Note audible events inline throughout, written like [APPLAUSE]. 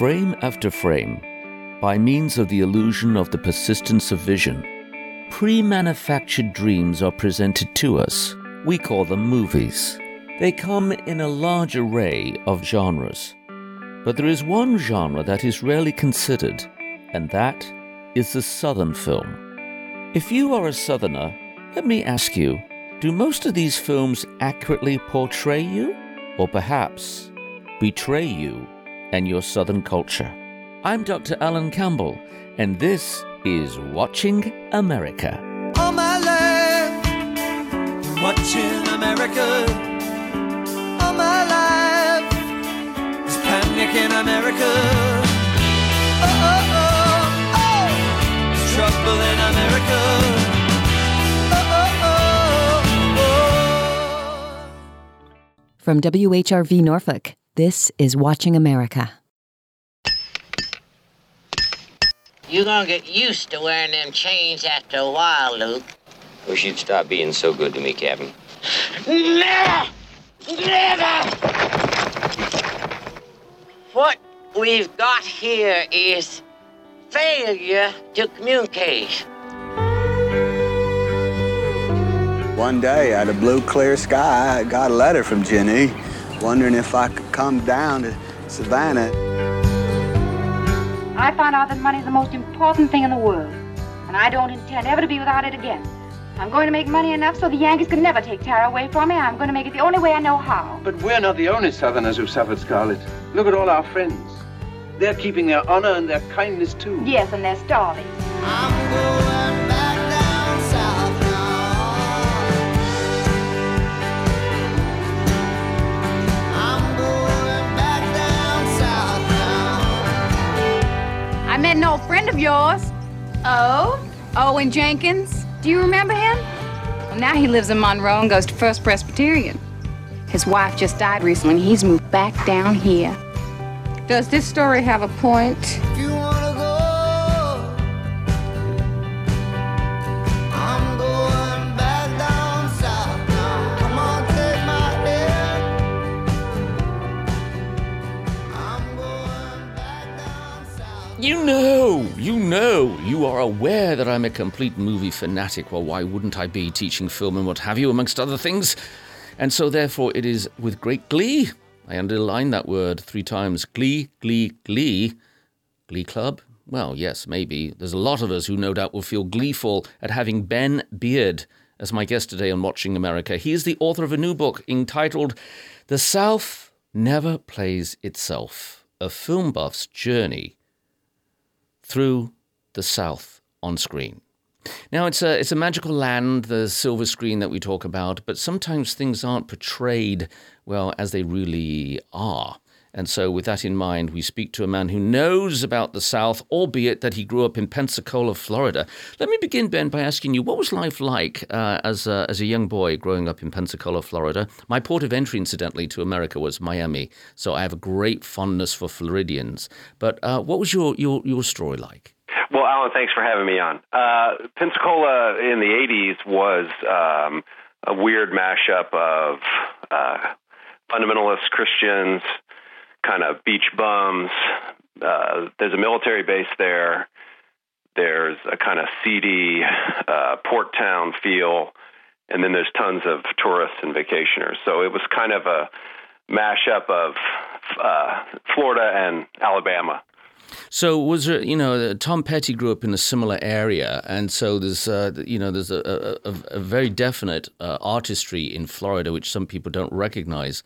Frame after frame, by means of the illusion of the persistence of vision, pre manufactured dreams are presented to us. We call them movies. They come in a large array of genres. But there is one genre that is rarely considered, and that is the Southern film. If you are a Southerner, let me ask you do most of these films accurately portray you? Or perhaps betray you and your Southern culture? I'm Dr. Alan Campbell, and this is Watching America. All my life, watching America. All my life, there's panic in America. Oh, oh, oh, oh, there's trouble in America. Oh, oh, oh, oh. From WHRV Norfolk, this is Watching America. You're gonna get used to wearing them chains after a while, Luke. Wish you'd stop being so good to me, Captain. Never! Never! What we've got here is failure to communicate. One day, out of blue, clear sky, I got a letter from Jenny wondering if I could come down to Savannah. I found out that money is the most important thing in the world, and I don't intend ever to be without it again. I'm going to make money enough so the Yankees can never take Tara away from me. I'm going to make it the only way I know how. But we're not the only Southerners who've suffered, Scarlett. Look at all our friends. They're keeping their honor and their kindness too. Yes, and they're starving. Met an old friend of yours. Oh? Owen Jenkins. Do you remember him? Well, now he lives in Monroe and goes to First Presbyterian. His wife just died recently and he's moved back down here. Does this story have a point? You know, you know, you are aware that I'm a complete movie fanatic. Well, why wouldn't I be teaching film and what have you, amongst other things? And so, therefore, it is with great glee. I underline that word three times glee, glee, glee. Glee Club? Well, yes, maybe. There's a lot of us who no doubt will feel gleeful at having Ben Beard as my guest today on Watching America. He is the author of a new book entitled The South Never Plays Itself A Film Buff's Journey through the South on screen. Now it's a it's a magical land, the silver screen that we talk about, but sometimes things aren't portrayed well as they really are. And so, with that in mind, we speak to a man who knows about the South, albeit that he grew up in Pensacola, Florida. Let me begin, Ben, by asking you, what was life like uh, as, a, as a young boy growing up in Pensacola, Florida? My port of entry, incidentally, to America was Miami, so I have a great fondness for Floridians. But uh, what was your, your, your story like? Well, Alan, thanks for having me on. Uh, Pensacola in the 80s was um, a weird mashup of uh, fundamentalist Christians, kind of beach bums. Uh, there's a military base there. There's a kind of seedy uh, port town feel. And then there's tons of tourists and vacationers. So it was kind of a mashup of uh, Florida and Alabama. So was there, you know, Tom Petty grew up in a similar area, and so there's, uh, you know, there's a, a, a very definite uh, artistry in Florida which some people don't recognize.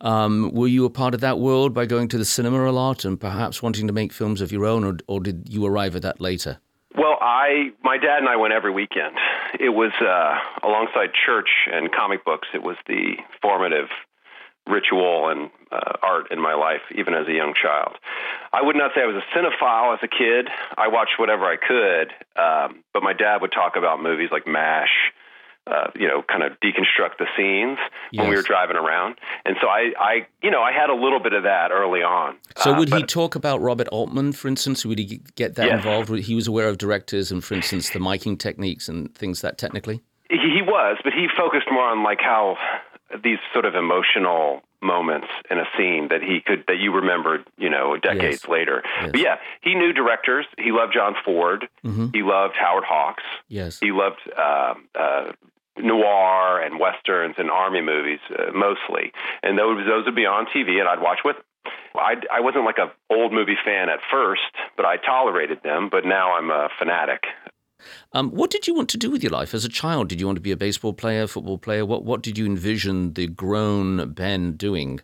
Um, were you a part of that world by going to the cinema a lot and perhaps wanting to make films of your own, or, or did you arrive at that later? Well, I my dad and I went every weekend. It was uh, alongside church and comic books. It was the formative ritual and uh, art in my life, even as a young child. I would not say I was a cinephile as a kid. I watched whatever I could, um, but my dad would talk about movies like MASH. Uh, you know, kind of deconstruct the scenes when we were driving around, and so I, I, you know, I had a little bit of that early on. So Uh, would he talk about Robert Altman, for instance? Would he get that Yes. involved? He was aware of directors and, for instance, the miking techniques and things that technically. He, he was, but he focused more on like how these sort of emotional moments in a scene that he could that you remembered, you know, decades Yes. later. Yes. But yeah, he knew directors. He loved John Ford. Mhm. He loved Howard Hawks. Yes. He loved um uh, noir and westerns and army movies uh, mostly, and those those would be on TV, and I'd watch with. I, I wasn't like a old movie fan at first, but I tolerated them. But now I'm a fanatic. Um, what did you want to do with your life as a child? Did you want to be a baseball player, football player? What What did you envision the grown Ben doing?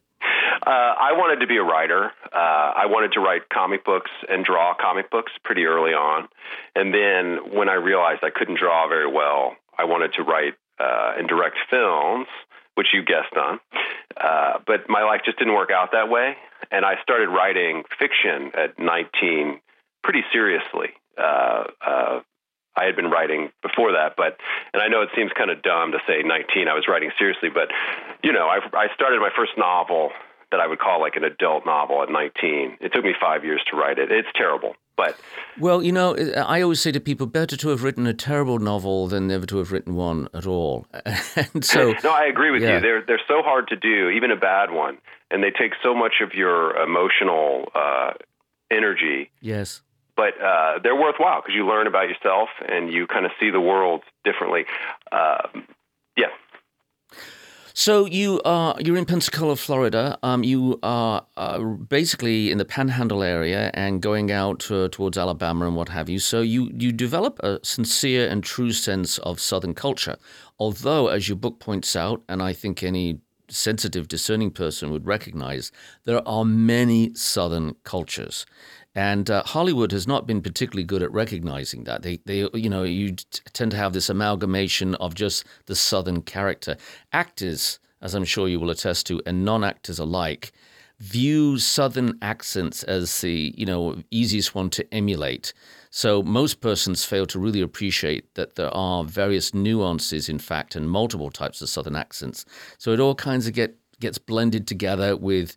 Uh, I wanted to be a writer. Uh, I wanted to write comic books and draw comic books pretty early on. And then when I realized I couldn't draw very well, I wanted to write uh, and direct films, which you guessed on. Uh, but my life just didn't work out that way. And I started writing fiction at 19 pretty seriously. Uh, uh, I had been writing before that, but and I know it seems kind of dumb to say 19 I was writing seriously, but you know, I, I started my first novel that I would call like an adult novel at 19. It took me five years to write it. It's terrible, but Well, you know, I always say to people, better to have written a terrible novel than never to have written one at all. [LAUGHS] and so, no, I agree with yeah. you. They're they're so hard to do, even a bad one, and they take so much of your emotional uh, energy. yes. But uh, they're worthwhile because you learn about yourself and you kind of see the world differently. Uh, yeah. So you are you're in Pensacola, Florida. Um, you are uh, basically in the Panhandle area and going out uh, towards Alabama and what have you. So you you develop a sincere and true sense of Southern culture. Although, as your book points out, and I think any sensitive, discerning person would recognize, there are many Southern cultures. And uh, Hollywood has not been particularly good at recognizing that. They, they, you know, you t- tend to have this amalgamation of just the Southern character. Actors, as I'm sure you will attest to, and non-actors alike, view Southern accents as the, you know, easiest one to emulate. So most persons fail to really appreciate that there are various nuances, in fact, and multiple types of Southern accents. So it all kinds of get gets blended together with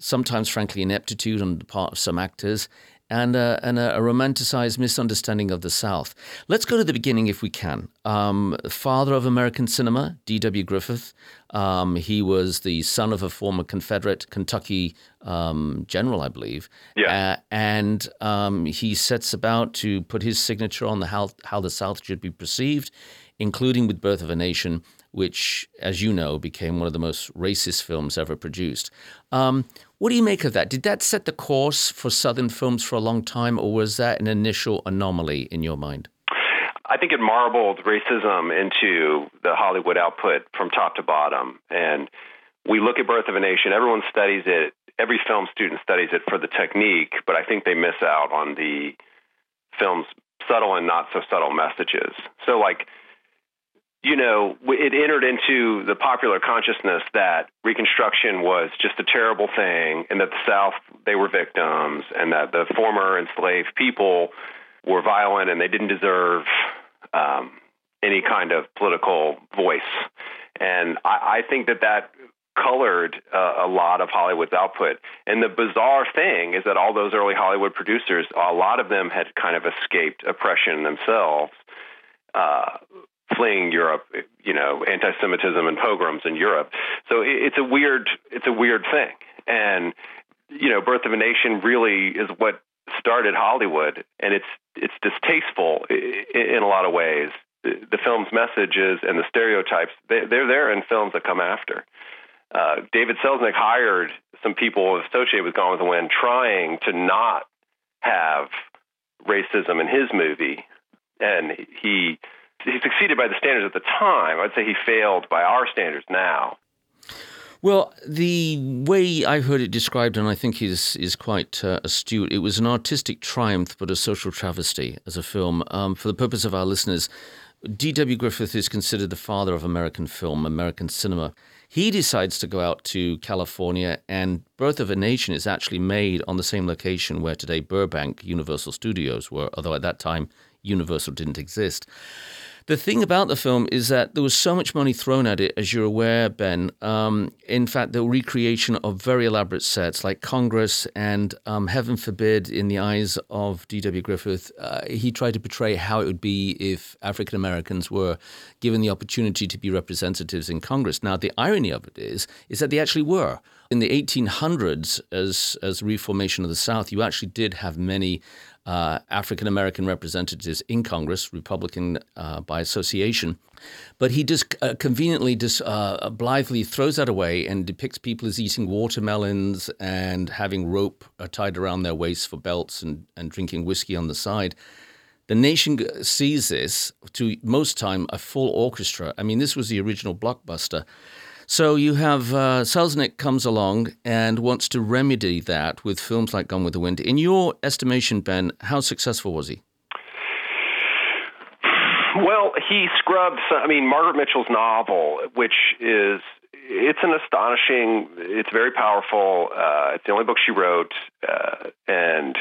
sometimes, frankly, ineptitude on the part of some actors, and, uh, and a, a romanticized misunderstanding of the South. Let's go to the beginning if we can. Um, father of American cinema, D.W. Griffith. Um, he was the son of a former Confederate Kentucky um, general, I believe. Yeah. Uh, and um, he sets about to put his signature on the how, how the South should be perceived, including with Birth of a Nation, which, as you know, became one of the most racist films ever produced. What do you make of that? Did that set the course for Southern films for a long time, or was that an initial anomaly in your mind? I think it marbled racism into the Hollywood output from top to bottom. And we look at Birth of a Nation, everyone studies it, every film student studies it for the technique, but I think they miss out on the film's subtle and not so subtle messages. So, like, you know, it entered into the popular consciousness that Reconstruction was just a terrible thing and that the South, they were victims and that the former enslaved people were violent and they didn't deserve um, any kind of political voice. And I, I think that that colored uh, a lot of Hollywood's output. And the bizarre thing is that all those early Hollywood producers, a lot of them had kind of escaped oppression themselves. Uh, fleeing Europe, you know, anti-Semitism and pogroms in Europe. So it's a weird, it's a weird thing. And you know, Birth of a Nation really is what started Hollywood, and it's it's distasteful in a lot of ways. The, film's messages and the stereotypes they, they're there in films that come after. Uh, David Selznick hired some people associated with Gone with the Wind, trying to not have racism in his movie, and he he succeeded by the standards at the time. I'd say he failed by our standards now. Well, the way I heard it described, and I think is is quite uh, astute, it was an artistic triumph, but a social travesty as a film. Um, for the purpose of our listeners, D.W. Griffith is considered the father of American film, American cinema. He decides to go out to California, and Birth of a Nation is actually made on the same location where today Burbank Universal Studios were, although at that time Universal didn't exist. The thing about the film is that there was so much money thrown at it, as you're aware, Ben. Um, in fact, the recreation of very elaborate sets like Congress and, um, heaven forbid, in the eyes of D.W. Griffith, uh, he tried to portray how it would be if African Americans were given the opportunity to be representatives in Congress. Now, the irony of it is, is that they actually were. In the 1800s, as as reformation of the South, you actually did have many uh, African American representatives in Congress, Republican uh, by association. But he just uh, conveniently, just uh, blithely throws that away and depicts people as eating watermelons and having rope uh, tied around their waists for belts and, and drinking whiskey on the side. The nation sees this to most time a full orchestra. I mean, this was the original blockbuster. So you have uh, Selznick comes along and wants to remedy that with films like Gone with the Wind. In your estimation, Ben, how successful was he? Well, he scrubbed. I mean, Margaret Mitchell's novel, which is it's an astonishing. It's very powerful. Uh, it's the only book she wrote, uh, and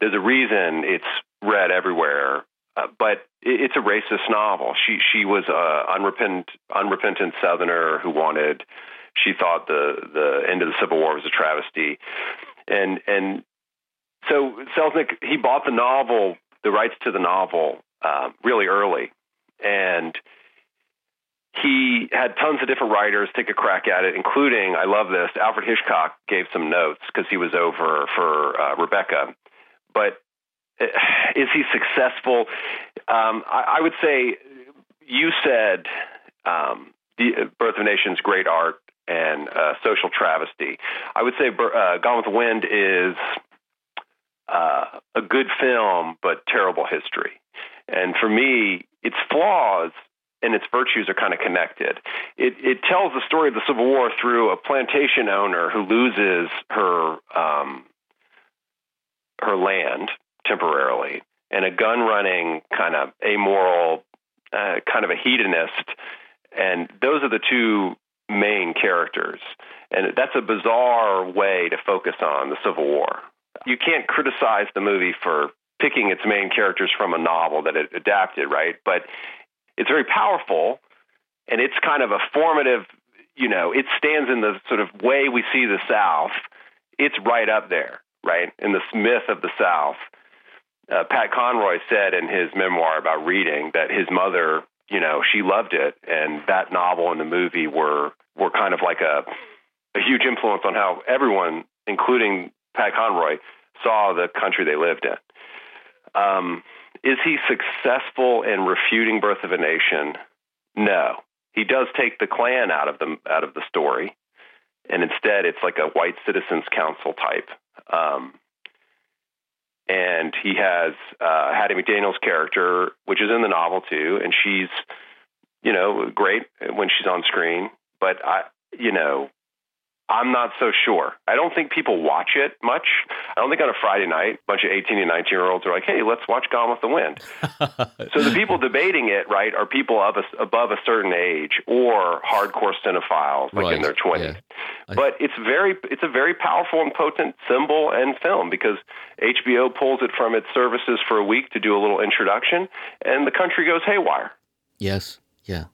there's a reason it's read everywhere. Uh, but it's a racist novel. She she was a unrepentant unrepentant Southerner who wanted. She thought the the end of the Civil War was a travesty, and and so Selznick he bought the novel, the rights to the novel, uh, really early, and he had tons of different writers take a crack at it, including I love this. Alfred Hitchcock gave some notes because he was over for uh, Rebecca, but [SIGHS] is he successful? Um, I, I, would say you said um, the Birth of Nations great art and uh, social travesty. I would say uh, Gone with the Wind is uh, a good film, but terrible history. And for me, its flaws and its virtues are kind of connected. It, it tells the story of the Civil War through a plantation owner who loses her um, her land temporarily, and a gun running kind of amoral, uh, kind of a hedonist. And those are the two main characters. And that's a bizarre way to focus on the Civil War. You can't criticize the movie for picking its main characters from a novel that it adapted, right? But it's very powerful and it's kind of a formative, you know, it stands in the sort of way we see the South. It's right up there, right? In the myth of the South uh, Pat Conroy said in his memoir about reading that his mother, you know, she loved it, and that novel and the movie were were kind of like a a huge influence on how everyone, including Pat Conroy, saw the country they lived in. Um, is he successful in refuting Birth of a Nation? No. He does take the Klan out of the out of the story, and instead it's like a white citizens council type. Um, and he has uh, Hattie McDaniel's character, which is in the novel too, and she's, you know, great when she's on screen. But I, you know, I'm not so sure. I don't think people watch it much. I don't think on a Friday night, a bunch of 18 and 19 year olds are like, hey, let's watch Gone with the Wind. [LAUGHS] so the people debating it, right, are people of a, above a certain age or hardcore cinephiles, like right. in their 20s. Yeah. But it's very, it's a very powerful and potent symbol and film because HBO pulls it from its services for a week to do a little introduction, and the country goes haywire. Yes. Yeah.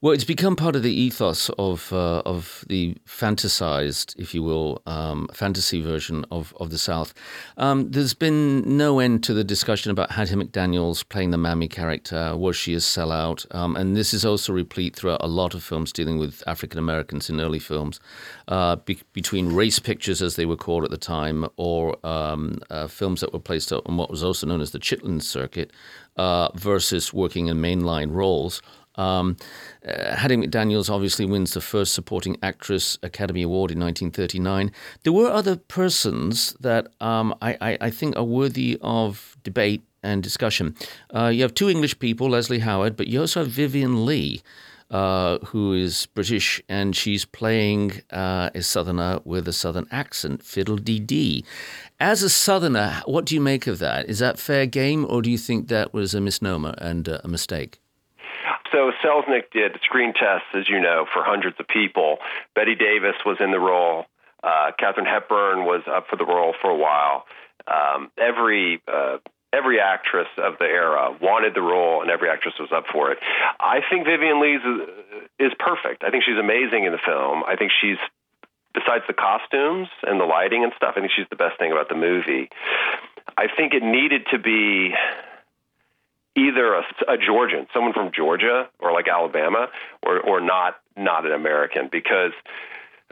Well, it's become part of the ethos of uh, of the fantasized, if you will, um, fantasy version of, of the South. Um, there's been no end to the discussion about Hattie McDaniel's playing the Mammy character. Was she a sellout? Um, and this is also replete throughout a lot of films dealing with African Americans in early films, uh, be- between race pictures, as they were called at the time, or um, uh, films that were placed on what was also known as the Chitlin circuit, uh, versus working in mainline roles. Um, uh, Hattie McDaniels obviously wins the first Supporting Actress Academy Award in 1939. There were other persons that um, I, I, I, think are worthy of debate and discussion. Uh, you have two English people, Leslie Howard, but you also have Vivien Leigh. Uh, who is British, and she's playing uh, a Southerner with a Southern accent, Fiddle Dee Dee. As a Southerner, what do you make of that? Is that fair game, or do you think that was a misnomer and uh, a mistake? So Selznick did screen tests, as you know, for hundreds of people. Bette Davis was in the role. Uh, Katharine Hepburn was up for the role for a while. Um, every uh, every actress of the era wanted the role, and every actress was up for it. I think Vivien Leigh's is, is perfect. I think she's amazing in the film. I think she's besides the costumes and the lighting and stuff. I think she's the best thing about the movie. I think it needed to be either a, a Georgian, someone from Georgia or like Alabama, or or not not an American because.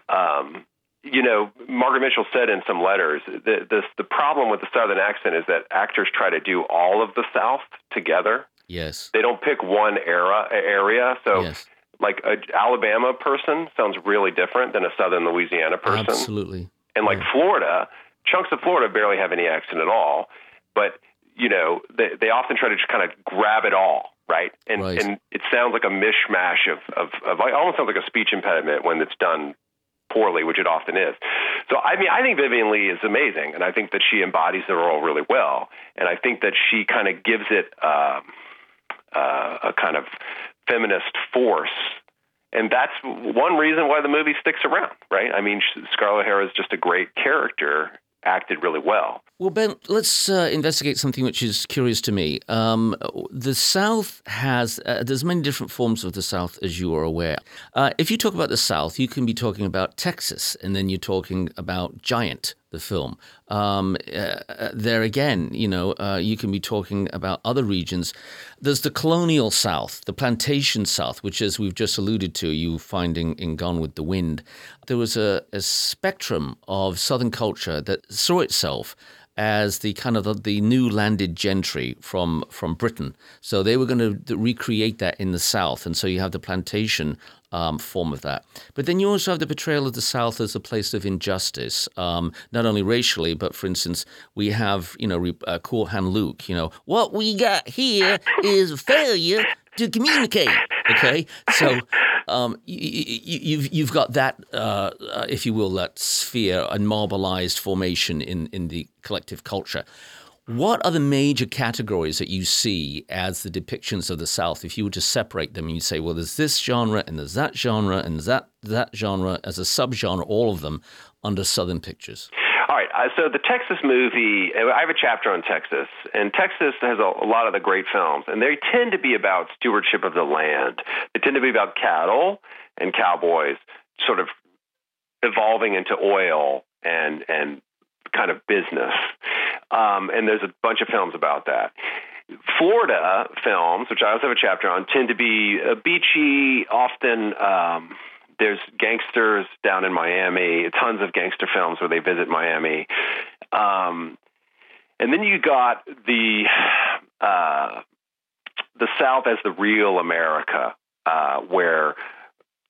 Um, you know, Margaret Mitchell said in some letters that this, the problem with the Southern accent is that actors try to do all of the South together. Yes. They don't pick one era area. So, Yes. like a Alabama person sounds really different than a Southern Louisiana person. Absolutely. And like Florida, chunks of Florida barely have any accent at all. But you know, they they often try to just kind of grab it all, right? And Right. and it sounds like a mishmash of of, of it almost sounds like a speech impediment when it's done poorly, which it often is. So I mean, I think Vivien Leigh is amazing, and I think that she embodies the role really well, and I think that she kind of gives it um, uh, a kind of feminist force. And that's one reason why the movie sticks around, right? I mean, Scarlett O'Hara is just a great character, acted really well. Well, Ben, let's uh, investigate something which is curious to me. Um, the South has uh, there's many different forms of the South, as you are aware. Uh, if you talk about the South, you can be talking about Texas, and then you're talking about Giant, the film. Um, uh, there again, you know, uh, you can be talking about other regions. There's the colonial South, the plantation South, which, as we've just alluded to, you find in, in Gone with the Wind. There was a, a spectrum of Southern culture that saw itself as the kind of the, the new landed gentry from from Britain. So they were going to recreate that in the South, and so you have the plantation um, form of that. But then you also have the portrayal of the South as a place of injustice, um, not only racially, but for instance, we have you know uh, Cool Hand Luke. You know what we got here is failure to communicate. Okay, so um, you, you, you've you've got that, uh, if you will, that sphere and mobilized formation in in the collective culture. What are the major categories that you see as the depictions of the South? If you were to separate them and you say, well, there's this genre and there's that genre and that that genre as a subgenre, all of them under Southern pictures. All right. Uh, so the Texas movie, I have a chapter on Texas, and Texas has a, a lot of the great films, and they tend to be about stewardship of the land. They tend to be about cattle and cowboys, sort of evolving into oil and and kind of business. Um, and there's a bunch of films about that. Florida films, which I also have a chapter on, tend to be uh, beachy, often. Um, there's gangsters down in Miami, tons of gangster films where they visit Miami. Um, and then you got the uh, the South as the real America, uh, where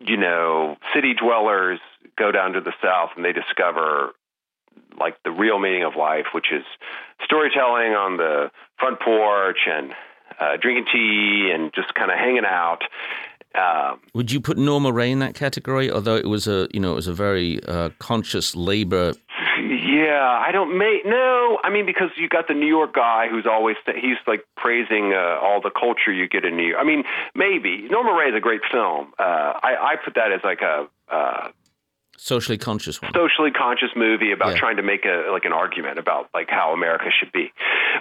you know city dwellers go down to the South and they discover like the real meaning of life, which is storytelling on the front porch and uh, drinking tea and just kind of hanging out. Um, Would you put Norma Rae in that category? Although it was a you know it was a very uh, conscious labor Yeah, I don't make no. I mean, because you got the New York guy who's always he's like praising uh, all the culture you get in New York. I mean, maybe Norma Rae is a great film. Uh, I, I put that as like a uh, socially conscious one. socially conscious movie about Yeah. trying to make a like an argument about like how America should be.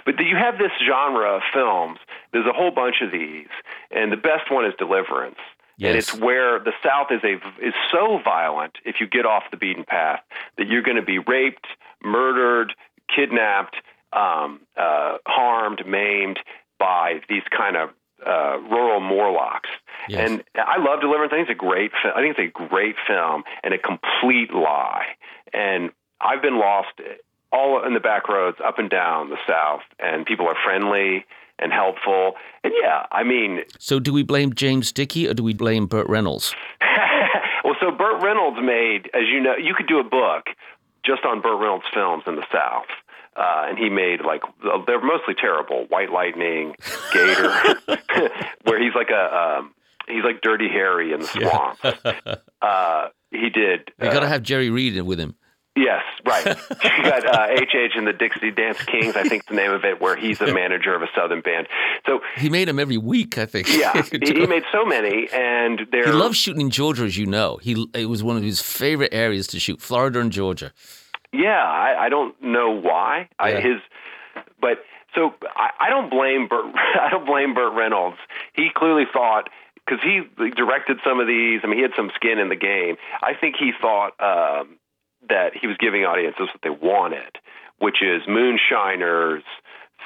But you have this genre of films. There's a whole bunch of these, and the best one is Deliverance. And Yes. it's where the South is a is so violent if you get off the beaten path that you're going to be raped, murdered, kidnapped, um, uh, harmed, maimed by these kind of uh, rural Morlocks. Yes. And I love Deliverance. I think it's a great. I think it's a great film and a complete lie. And I've been lost all in the back roads, up and down the South, and people are friendly and helpful. And yeah, I mean, So do we blame James Dickey or do we blame Burt Reynolds? [LAUGHS] well, so Burt Reynolds made, as you know, you could do a book just on Burt Reynolds films in the South. Uh, and he made like they're mostly terrible. White Lightning, Gator, [LAUGHS] [LAUGHS] where he's like a um, he's like Dirty Harry in the swamp. [LAUGHS] Uh, he did. We got to uh, have Jerry Reed with him. Yes, right. [LAUGHS] you got uh, H.H. and the Dixie Dance Kings, I think the name of it, where he's a manager of a Southern band. So, He made them every week, I think. yeah, [LAUGHS] he, he made so many, and they're. He loves shooting in Georgia, as you know. He it was one of his favorite areas to shoot, Florida and Georgia. Yeah, I, I don't know why. I, his, but So I, I don't blame Burt. I don't blame Burt Reynolds. He clearly thought because he directed some of these. I mean, he had some skin in the game. I think he thought um, that he was giving audiences what they wanted, which is moonshiners,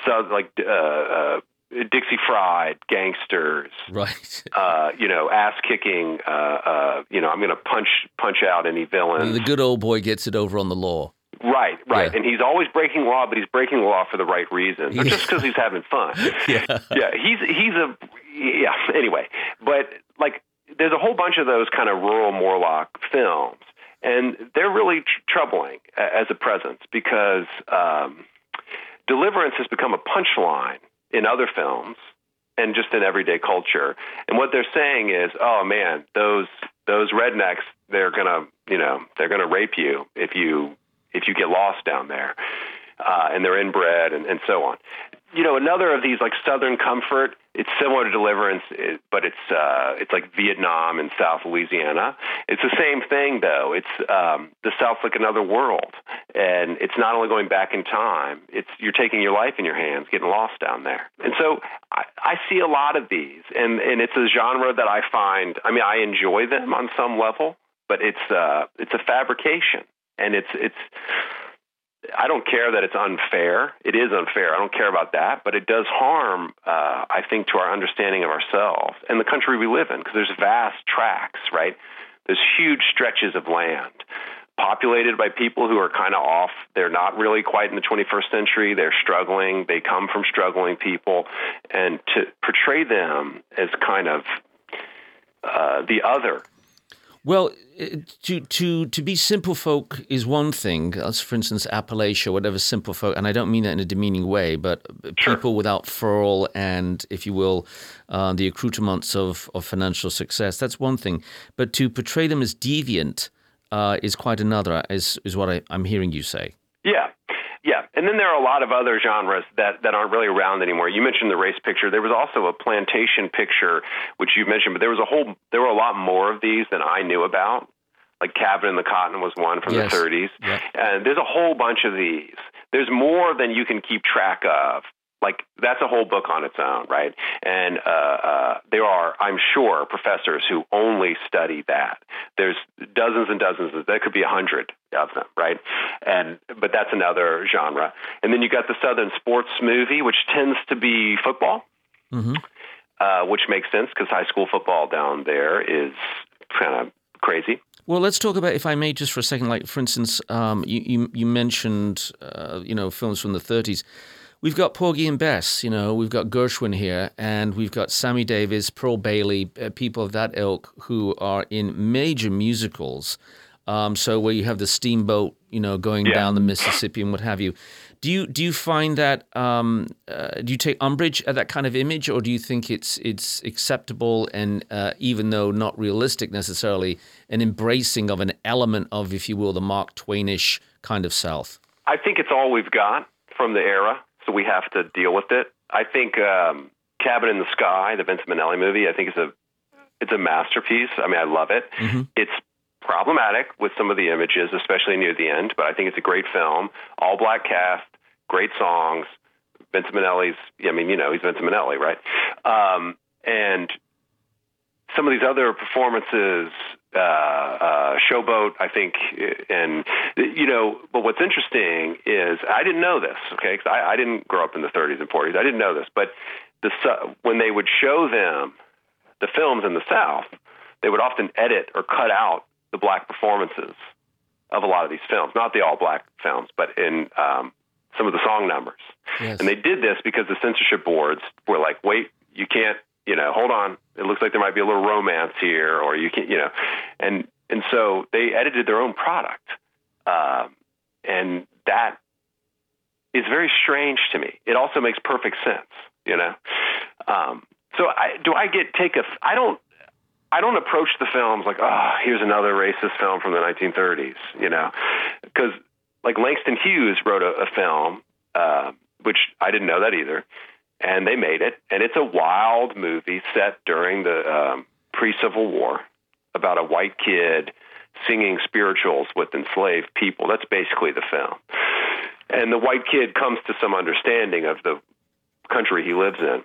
so like uh, uh, Dixie Fried, gangsters, right? [LAUGHS] Uh, you know, ass kicking. Uh, uh, you know, I'm going to punch punch out any villain. The good old boy gets it over on the law. Right, right, Yeah. and he's always breaking law, but he's breaking law for the right reasons, [LAUGHS] or Yeah. just because he's having fun. [LAUGHS] Yeah. yeah, he's he's a yeah. Anyway, but like, there's a whole bunch of those kind of rural Morlock films, and they're really tr- troubling as a presence because um, Deliverance has become a punchline in other films and just in everyday culture. And what they're saying is, oh man, those those rednecks, they're gonna, you know, they're gonna rape you if you if you get lost down there, uh, and they're inbred and, and so on. You know, another of these like Southern comfort. It's similar to Deliverance, but it's uh, it's like Vietnam and South Louisiana. It's the same thing though. It's um, the South's like another world, and it's not only going back in time. It's you're taking your life in your hands, getting lost down there. And so I, I see a lot of these, and and it's a genre that I find. I mean, I enjoy them on some level, but it's uh, it's a fabrication, and it's it's. I don't care that it's unfair. It is unfair. I don't care about that, but it does harm, uh, I think, to our understanding of ourselves and the country we live in because there's vast tracts, right? There's huge stretches of land populated by people who are kind of off. They're not really quite in the 21st century. They're struggling. They come from struggling people. And to portray them as kind of uh, the other Well, uh, to to to be simple folk is one thing. As for instance, Appalachia, whatever simple folk, and I don't mean that in a demeaning way, but people without furl and, if you will, uh, the accoutrements of of financial success. That's one thing. But to portray them as deviant uh, is quite another. Is is what I, I'm hearing you say. Yeah. Yeah. And then there are a lot of other genres that, that aren't really around anymore. You mentioned the race picture. There was also a plantation picture, which you mentioned, but there was a whole, there were a lot more of these than I knew about. Like Cabin in the Cotton was one from Yes. the 30s. Yeah. And there's a whole bunch of these. There's more than you can keep track of. Like that's a whole book on its own, right? And uh, uh, there are, I'm sure, professors who only study that. There's dozens and dozens. Of, there could be a hundred of them, right? And but that's another genre. And then you got the Southern sports movie, which tends to be football, Mm-hmm. uh, which makes sense because high school football down there is kind of crazy. Well, let's talk about, if I may, just for a second. Like, for instance, um, you, you you mentioned, uh, you know, films from the '30s. We've got Porgy and Bess. You know, we've got Gershwin here, and we've got Sammy Davis, Pearl Bailey, uh, people of that ilk who are in major musicals. Um, so where you have the steamboat, you know, going Yeah. down the Mississippi and what have you. Do you do you find that um, uh, do you take umbrage at that kind of image, or do you think it's it's acceptable and uh, even though not realistic necessarily, an embracing of an element of, if you will, the Mark Twainish kind of South? I think it's all we've got from the era, so we have to deal with it. I think um, Cabin in the Sky, the Vince Minnelli movie, I think is a it's a masterpiece. I mean, I love it. It's problematic with some of the images, especially near the end, but I think it's a great film. All black cast, great songs. Vince Minnelli's, I mean, you know, he's Vince Minnelli, right? Um, and some of these other performances, uh, uh, Showboat, I think, and you know, but what's interesting is I didn't know this, okay? Because I, I didn't grow up in the 30s and 40s. I didn't know this, but the when they would show them the films in the South, they would often edit or cut out the black performances of a lot of these films, not the all black films, but in um, some of the song numbers. Yes. And they did this because the censorship boards were like, wait, you can't, you know, hold on. It looks like there might be a little romance here, or you can, you know, and and so they edited their own product, um, and that is very strange to me. It also makes perfect sense, you know. Um, so I, do I get take a? I don't. I don't approach the films like, oh, here's another racist film from the 1930s, you know, because like Langston Hughes wrote a, a film, uh, which I didn't know that either, and they made it, and it's a wild movie set during the um, pre-Civil War about a white kid singing spirituals with enslaved people. That's basically the film, and the white kid comes to some understanding of the country he lives in.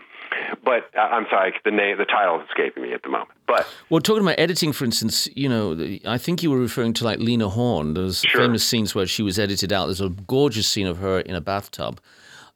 But uh, I'm sorry, the name, the title is escaping me at the moment. But Well, talking about editing, for instance, you know, the- I think you were referring to like Lena Horne. There's famous scenes where she was edited out. There's a gorgeous scene of her in a bathtub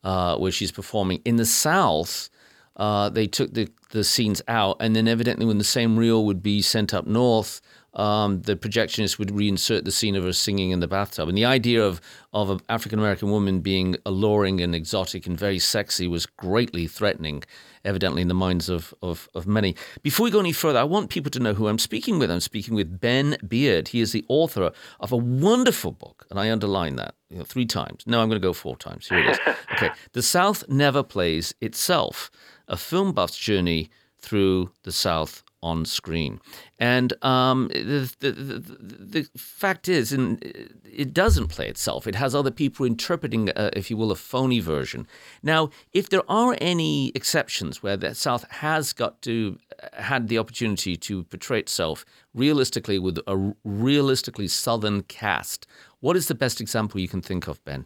uh, where she's performing. In the South, uh, they took the, the scenes out, and then evidently when the same reel would be sent up north, um, the projectionist would reinsert the scene of her singing in the bathtub. And the idea of, of an African American woman being alluring and exotic and very sexy was greatly threatening, evidently, in the minds of, of, of many. Before we go any further, I want people to know who I'm speaking with. I'm speaking with Ben Beard. He is the author of a wonderful book, and I underline that you know, three times. No, I'm going to go four times. Here it is. [LAUGHS] Okay. The South Never Plays Itself, a film buff's journey through the South on screen. And um, the, the, the, the fact is, and it doesn't play itself. It has other people interpreting, uh, if you will, a phony version. Now, if there are any exceptions where the South has got to had the opportunity to portray itself realistically with a realistically Southern cast, what is the best example you can think of, Ben?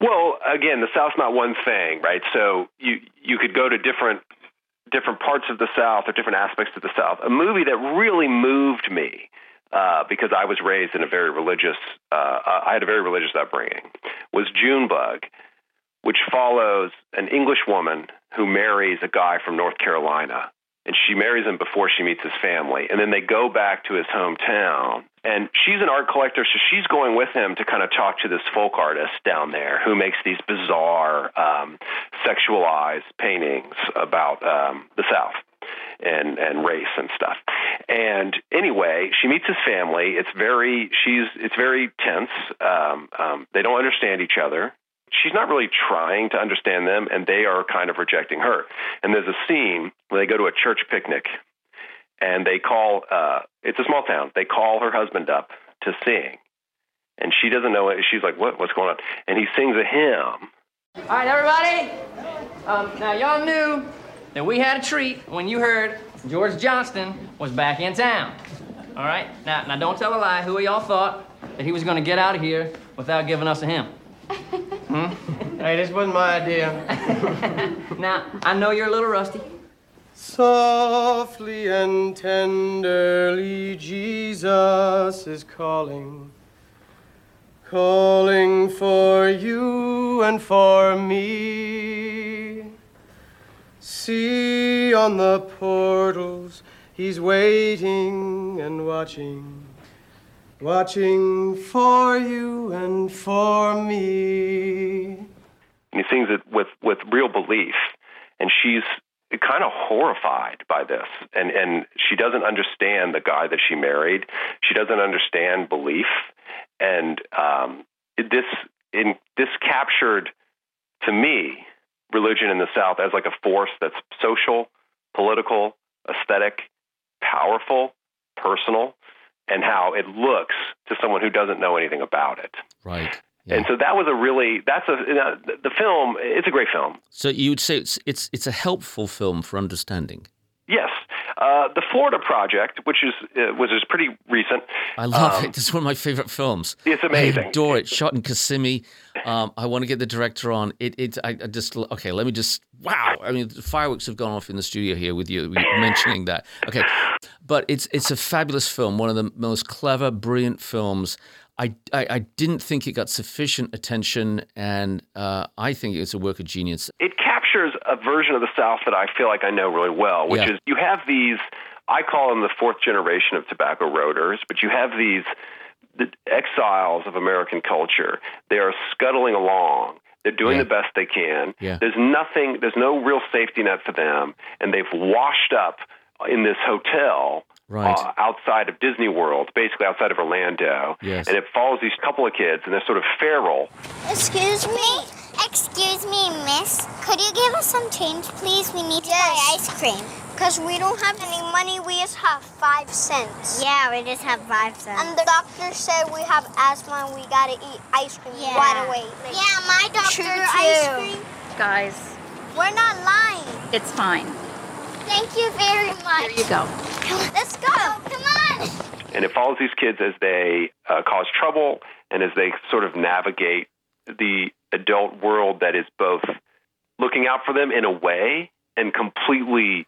Well, again, the South's not one thing, right? So you you could go to different different parts of the South or different aspects of the South. A movie that really moved me uh, because I was raised in a very religious, uh, I had a very religious upbringing, was Junebug, which follows an English woman who marries a guy from North Carolina. And she marries him before she meets his family. And then they go back to his hometown. And she's an art collector, so she's going with him to kind of talk to this folk artist down there who makes these bizarre, um, sexualized paintings about um, the South and and race and stuff. And anyway, she meets his family. It's very she's it's very tense. Um, um, they don't understand each other. She's not really trying to understand them, and they are kind of rejecting her. And there's a scene where they go to a church picnic, and they call. Uh, it's a small town. They call her husband up to sing, and she doesn't know it. She's like, "What? What's going on?" And he sings a hymn. All right, everybody. Um, now, y'all knew that we had a treat when you heard George Johnsten was back in town. All right? Now, now don't tell a lie. Who of y'all thought that he was going to get out of here without giving us a hymn? Hmm? [LAUGHS] Hey, this wasn't my idea. [LAUGHS] Now, I know you're a little rusty. Softly and tenderly, Jesus is calling, calling for you and for me. See on the portals, he's waiting and watching, watching for you and for me. he sings it with with real belief and she's kind of horrified by this. And and she doesn't understand the guy that she married. She doesn't understand belief. And um this in this captured to me religion in the south as like a force that's social political aesthetic powerful personal and how it looks to someone who doesn't know anything about it. Right. And so that was a really that's a you know, the- the film. It's a great film. So you would say it's it's it's a helpful film for understanding. Yes, uh, the Florida Project, which is uh, was is pretty recent. I love Um, it. It's one of my favorite films. It's amazing. I adore it. Shot in Kissimmee. Um, I want to get the director on. It. It. I, I just. Okay. Let me just. Wow. I mean, the fireworks have gone off in the studio here with you [LAUGHS] mentioning that. Okay, but it's it's a fabulous film. One of the most clever, brilliant films. I, I, I didn't think it got sufficient attention, and uh, I think it's a work of genius. It captures a version of the South that I feel like I know really well, which Yeah. is you have these. I call them the fourth generation of tobacco roaders, but you have these the exiles of American culture. They are scuttling along. They're doing Yeah. the best they can. Yeah. There's nothing. There's no real safety net for them, and they've washed up in this hotel Right. uh, outside of Disney World, basically outside of Orlando. Yes. And it follows these couple of kids, and they're sort of feral. Excuse me? Excuse me, miss. Could you give us some change, please? We need to buy ice cream. Because we don't have any money, we just have five cents. Yeah, we just have five cents. And the doctor said we have asthma and we gotta eat ice cream right away. yeah, my doctor Sugar ice too. cream. Guys, We're not lying. it's fine. Thank you very much. Here you go. Let's go. Come on. and it follows these kids as they uh, cause trouble and as they sort of navigate the adult world that is both looking out for them in a way and completely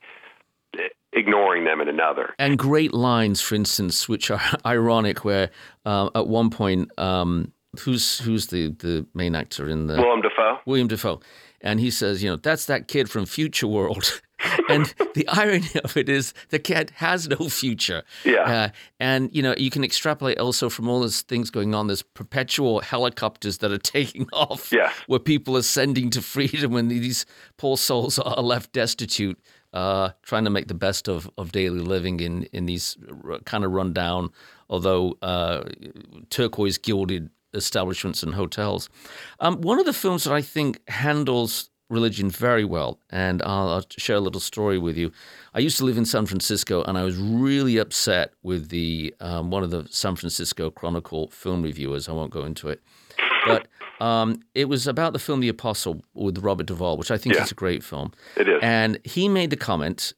eh, ignoring them in another. And great lines, for instance, which are [LAUGHS] ironic, where uh, at one point, um, who's who's the, the main actor in the Willem Dafoe. William Dafoe, and he says, you know, that's that kid from Future World. [LAUGHS] and the irony [LAUGHS] of it is the cat has no future. Yeah. Uh, and, you know, you can extrapolate also from all those things going on. There's perpetual helicopters that are [LAUGHS] taking off Yeah. where people are sending to freedom and these poor souls are [LAUGHS] left destitute, uh, trying to make the best of, of daily living in, in these r- kind of run down, although uh, turquoise gilded establishments and hotels. Um, one of the films that I think handles religion very well, and I'll, I'll share a little story with you. I used to live in San Francisco, and I was really upset with the um, one of the San Francisco Chronicle film reviewers. I won't go into it, but um, it was about the film The Apostle with Robert Duvall, which I think Yeah. is a great film. It is. And he made the comment,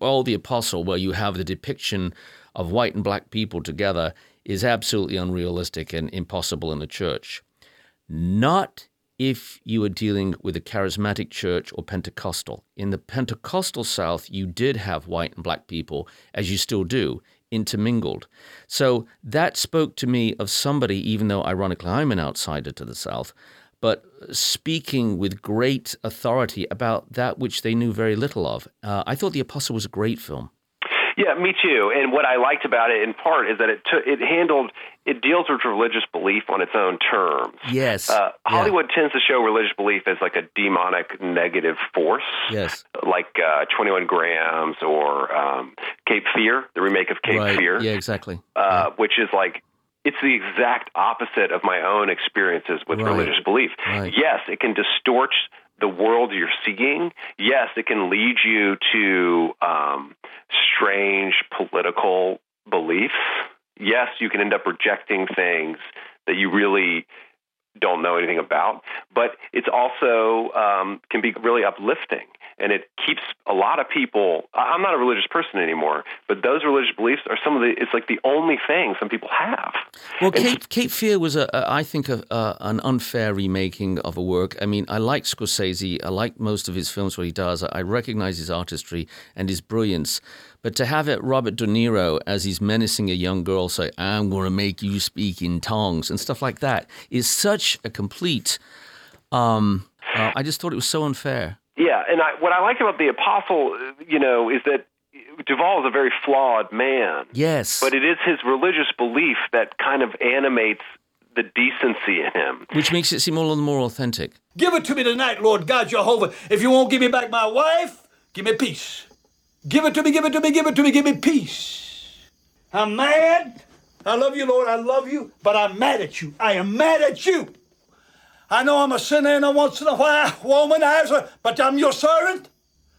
well, The Apostle, where you have the depiction of white and black people together, is absolutely unrealistic and impossible in the church. Not if you were dealing with a charismatic church or Pentecostal. In the Pentecostal South, you did have white and black people, as you still do, intermingled. So that spoke to me of somebody, even though ironically I'm an outsider to the South, but speaking with great authority about that which they knew very little of. Uh, I thought The Apostle was a great film. Yeah, me too. And what I liked about it, in part, is that it took, it handled it deals with religious belief on its own terms. Yes. Uh, Hollywood tends to show religious belief as like a demonic negative force, Yes. like uh, Twenty One Grams or um, Cape Fear, the remake of Cape right. Fear, Yeah, exactly. uh, which is like it's the exact opposite of my own experiences with Right. religious belief. Right. Yes, it can distort the world you're seeing. Yes, it can lead you to um, strange political beliefs. Yes, you can end up rejecting things that you really don't know anything about. But it's also um, can be really uplifting, and it keeps a lot of people. I'm not a religious person anymore, but those religious beliefs are some of the. It's like the only thing some people have. Well, Cape, Cape Fear was, a, a, I think, a, a, an unfair remaking of a work. I mean, I like Scorsese. I like most of his films, what he does. I recognize his artistry and his brilliance. But to have it Robert De Niro as he's menacing a young girl, say, I'm going to make you speak in tongues and stuff like that is such a complete. Um, uh, I just thought it was so unfair. Yeah, and I, what I like about the Apostle, uh, you know, is that Duvall is a very flawed man. Yes. But it is his religious belief that kind of animates the decency in him. Which makes it seem all the more authentic. Give it to me tonight, Lord God Jehovah. If you won't give me back my wife, give me peace. Give it to me, give it to me, give it to me, give me peace. I'm mad. I love you, Lord. I love you, but I'm mad at you. I am mad at you. I know I'm a sinner and a once in a while womanizer, but I'm your servant.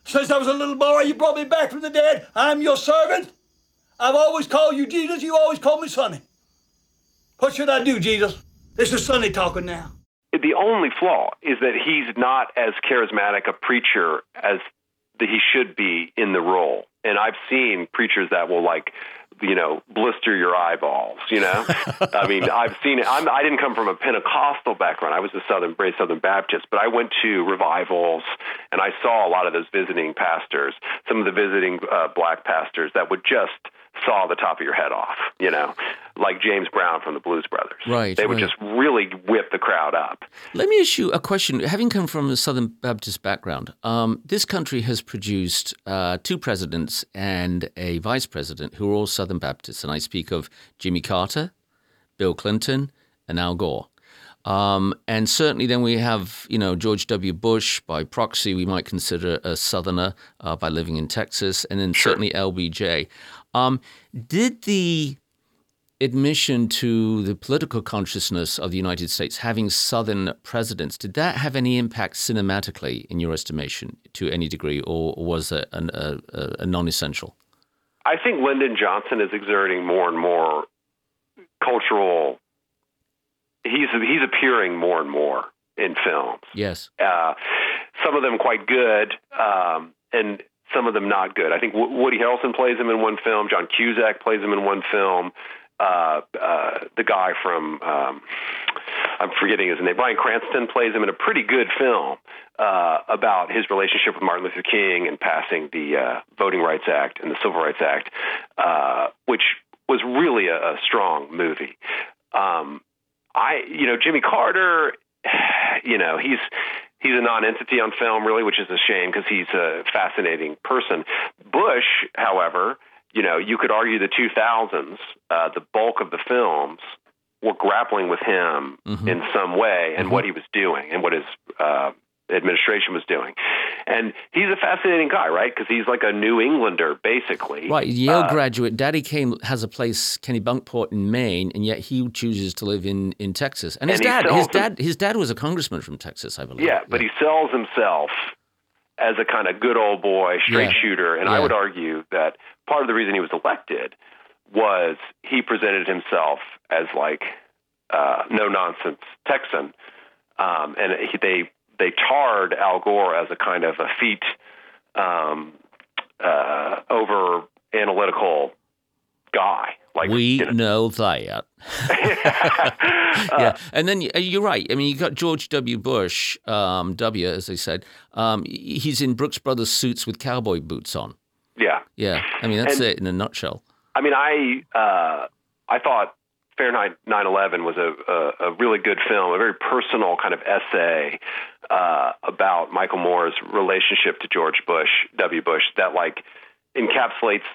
Since I was a little boy, you brought me back from the dead. I'm your servant. I've always called you Jesus. You always called me Sonny. What should I do, Jesus? This is Sonny talking now. The only flaw is that he's not as charismatic a preacher as he should be in the role. And I've seen preachers that will like, you know, blister your eyeballs. You know, I mean, [LAUGHS] I've seen it. I'm, I didn't come from a Pentecostal background. I was a Southern, brave Southern Baptist, but I went to revivals and I saw a lot of those visiting pastors, some of the visiting uh, black pastors that would just saw the top of your head off. You know, like James Brown from the Blues Brothers. Right, They would right. just really whip the crowd up. Let me ask you a question. Having come from a Southern Baptist background, um, this country has produced uh, two presidents and a vice president who are all Southern Baptists, and I speak of Jimmy Carter, Bill Clinton, and Al Gore. Um, and certainly, then we have, you know, George W. Bush. By proxy, we might consider a Southerner uh, by living in Texas, and then certainly LBJ. Um, did the admission to the political consciousness of the United States, having Southern presidents, did that have any impact cinematically, in your estimation, to any degree, or was it an, a, a, a non-essential? I think Lyndon Johnson is exerting more and more cultural. He's he's appearing more and more in films. Yes. Uh, some of them quite good, um, and some of them not good. I think Woody Harrelson plays him in one film. John Cusack plays him in one film. Uh, uh, the guy from um, I'm forgetting his name. Bryan Cranston plays him in a pretty good film uh, about his relationship with Martin Luther King and passing the uh, Voting Rights Act and the Civil Rights Act, uh, which was really a, a strong movie. Um, I, you know, Jimmy Carter, [SIGHS] you know, he's he's a non-entity on film, really, which is a shame because he's a fascinating person. Bush, however, you know, you could argue the 2000s, uh, the bulk of the films were grappling with him Mm-hmm. in some way and what he was doing and what his uh, administration was doing. And he's a fascinating guy, right? Because he's like a New Englander, basically. Right, Yale Uh, graduate. Daddy Kane has a place, Kennebunkport in Maine, and yet he chooses to live in, in Texas. And his And dad, his dad, his dad was a congressman from Texas, I believe. Yeah, but he sells himself as a kind of good old boy, straight Yeah. shooter. And I would argue that part of the reason he was elected was he presented himself as like uh, no nonsense Texan, um, and he, they they tarred Al Gore as a kind of effete, um, uh, over analytical guy. Like we you know, know that. [LAUGHS] yeah, and then you're right. I mean, you got George W. Bush, um, W, as they said. Um, he's in Brooks Brothers suits with cowboy boots on. Yeah. Yeah, I mean that's And- it in a nutshell. I mean, I uh, I thought Fahrenheit 9/11 was a, a a really good film, a very personal kind of essay uh, about Michael Moore's relationship to George Bush, W. Bush, that like encapsulates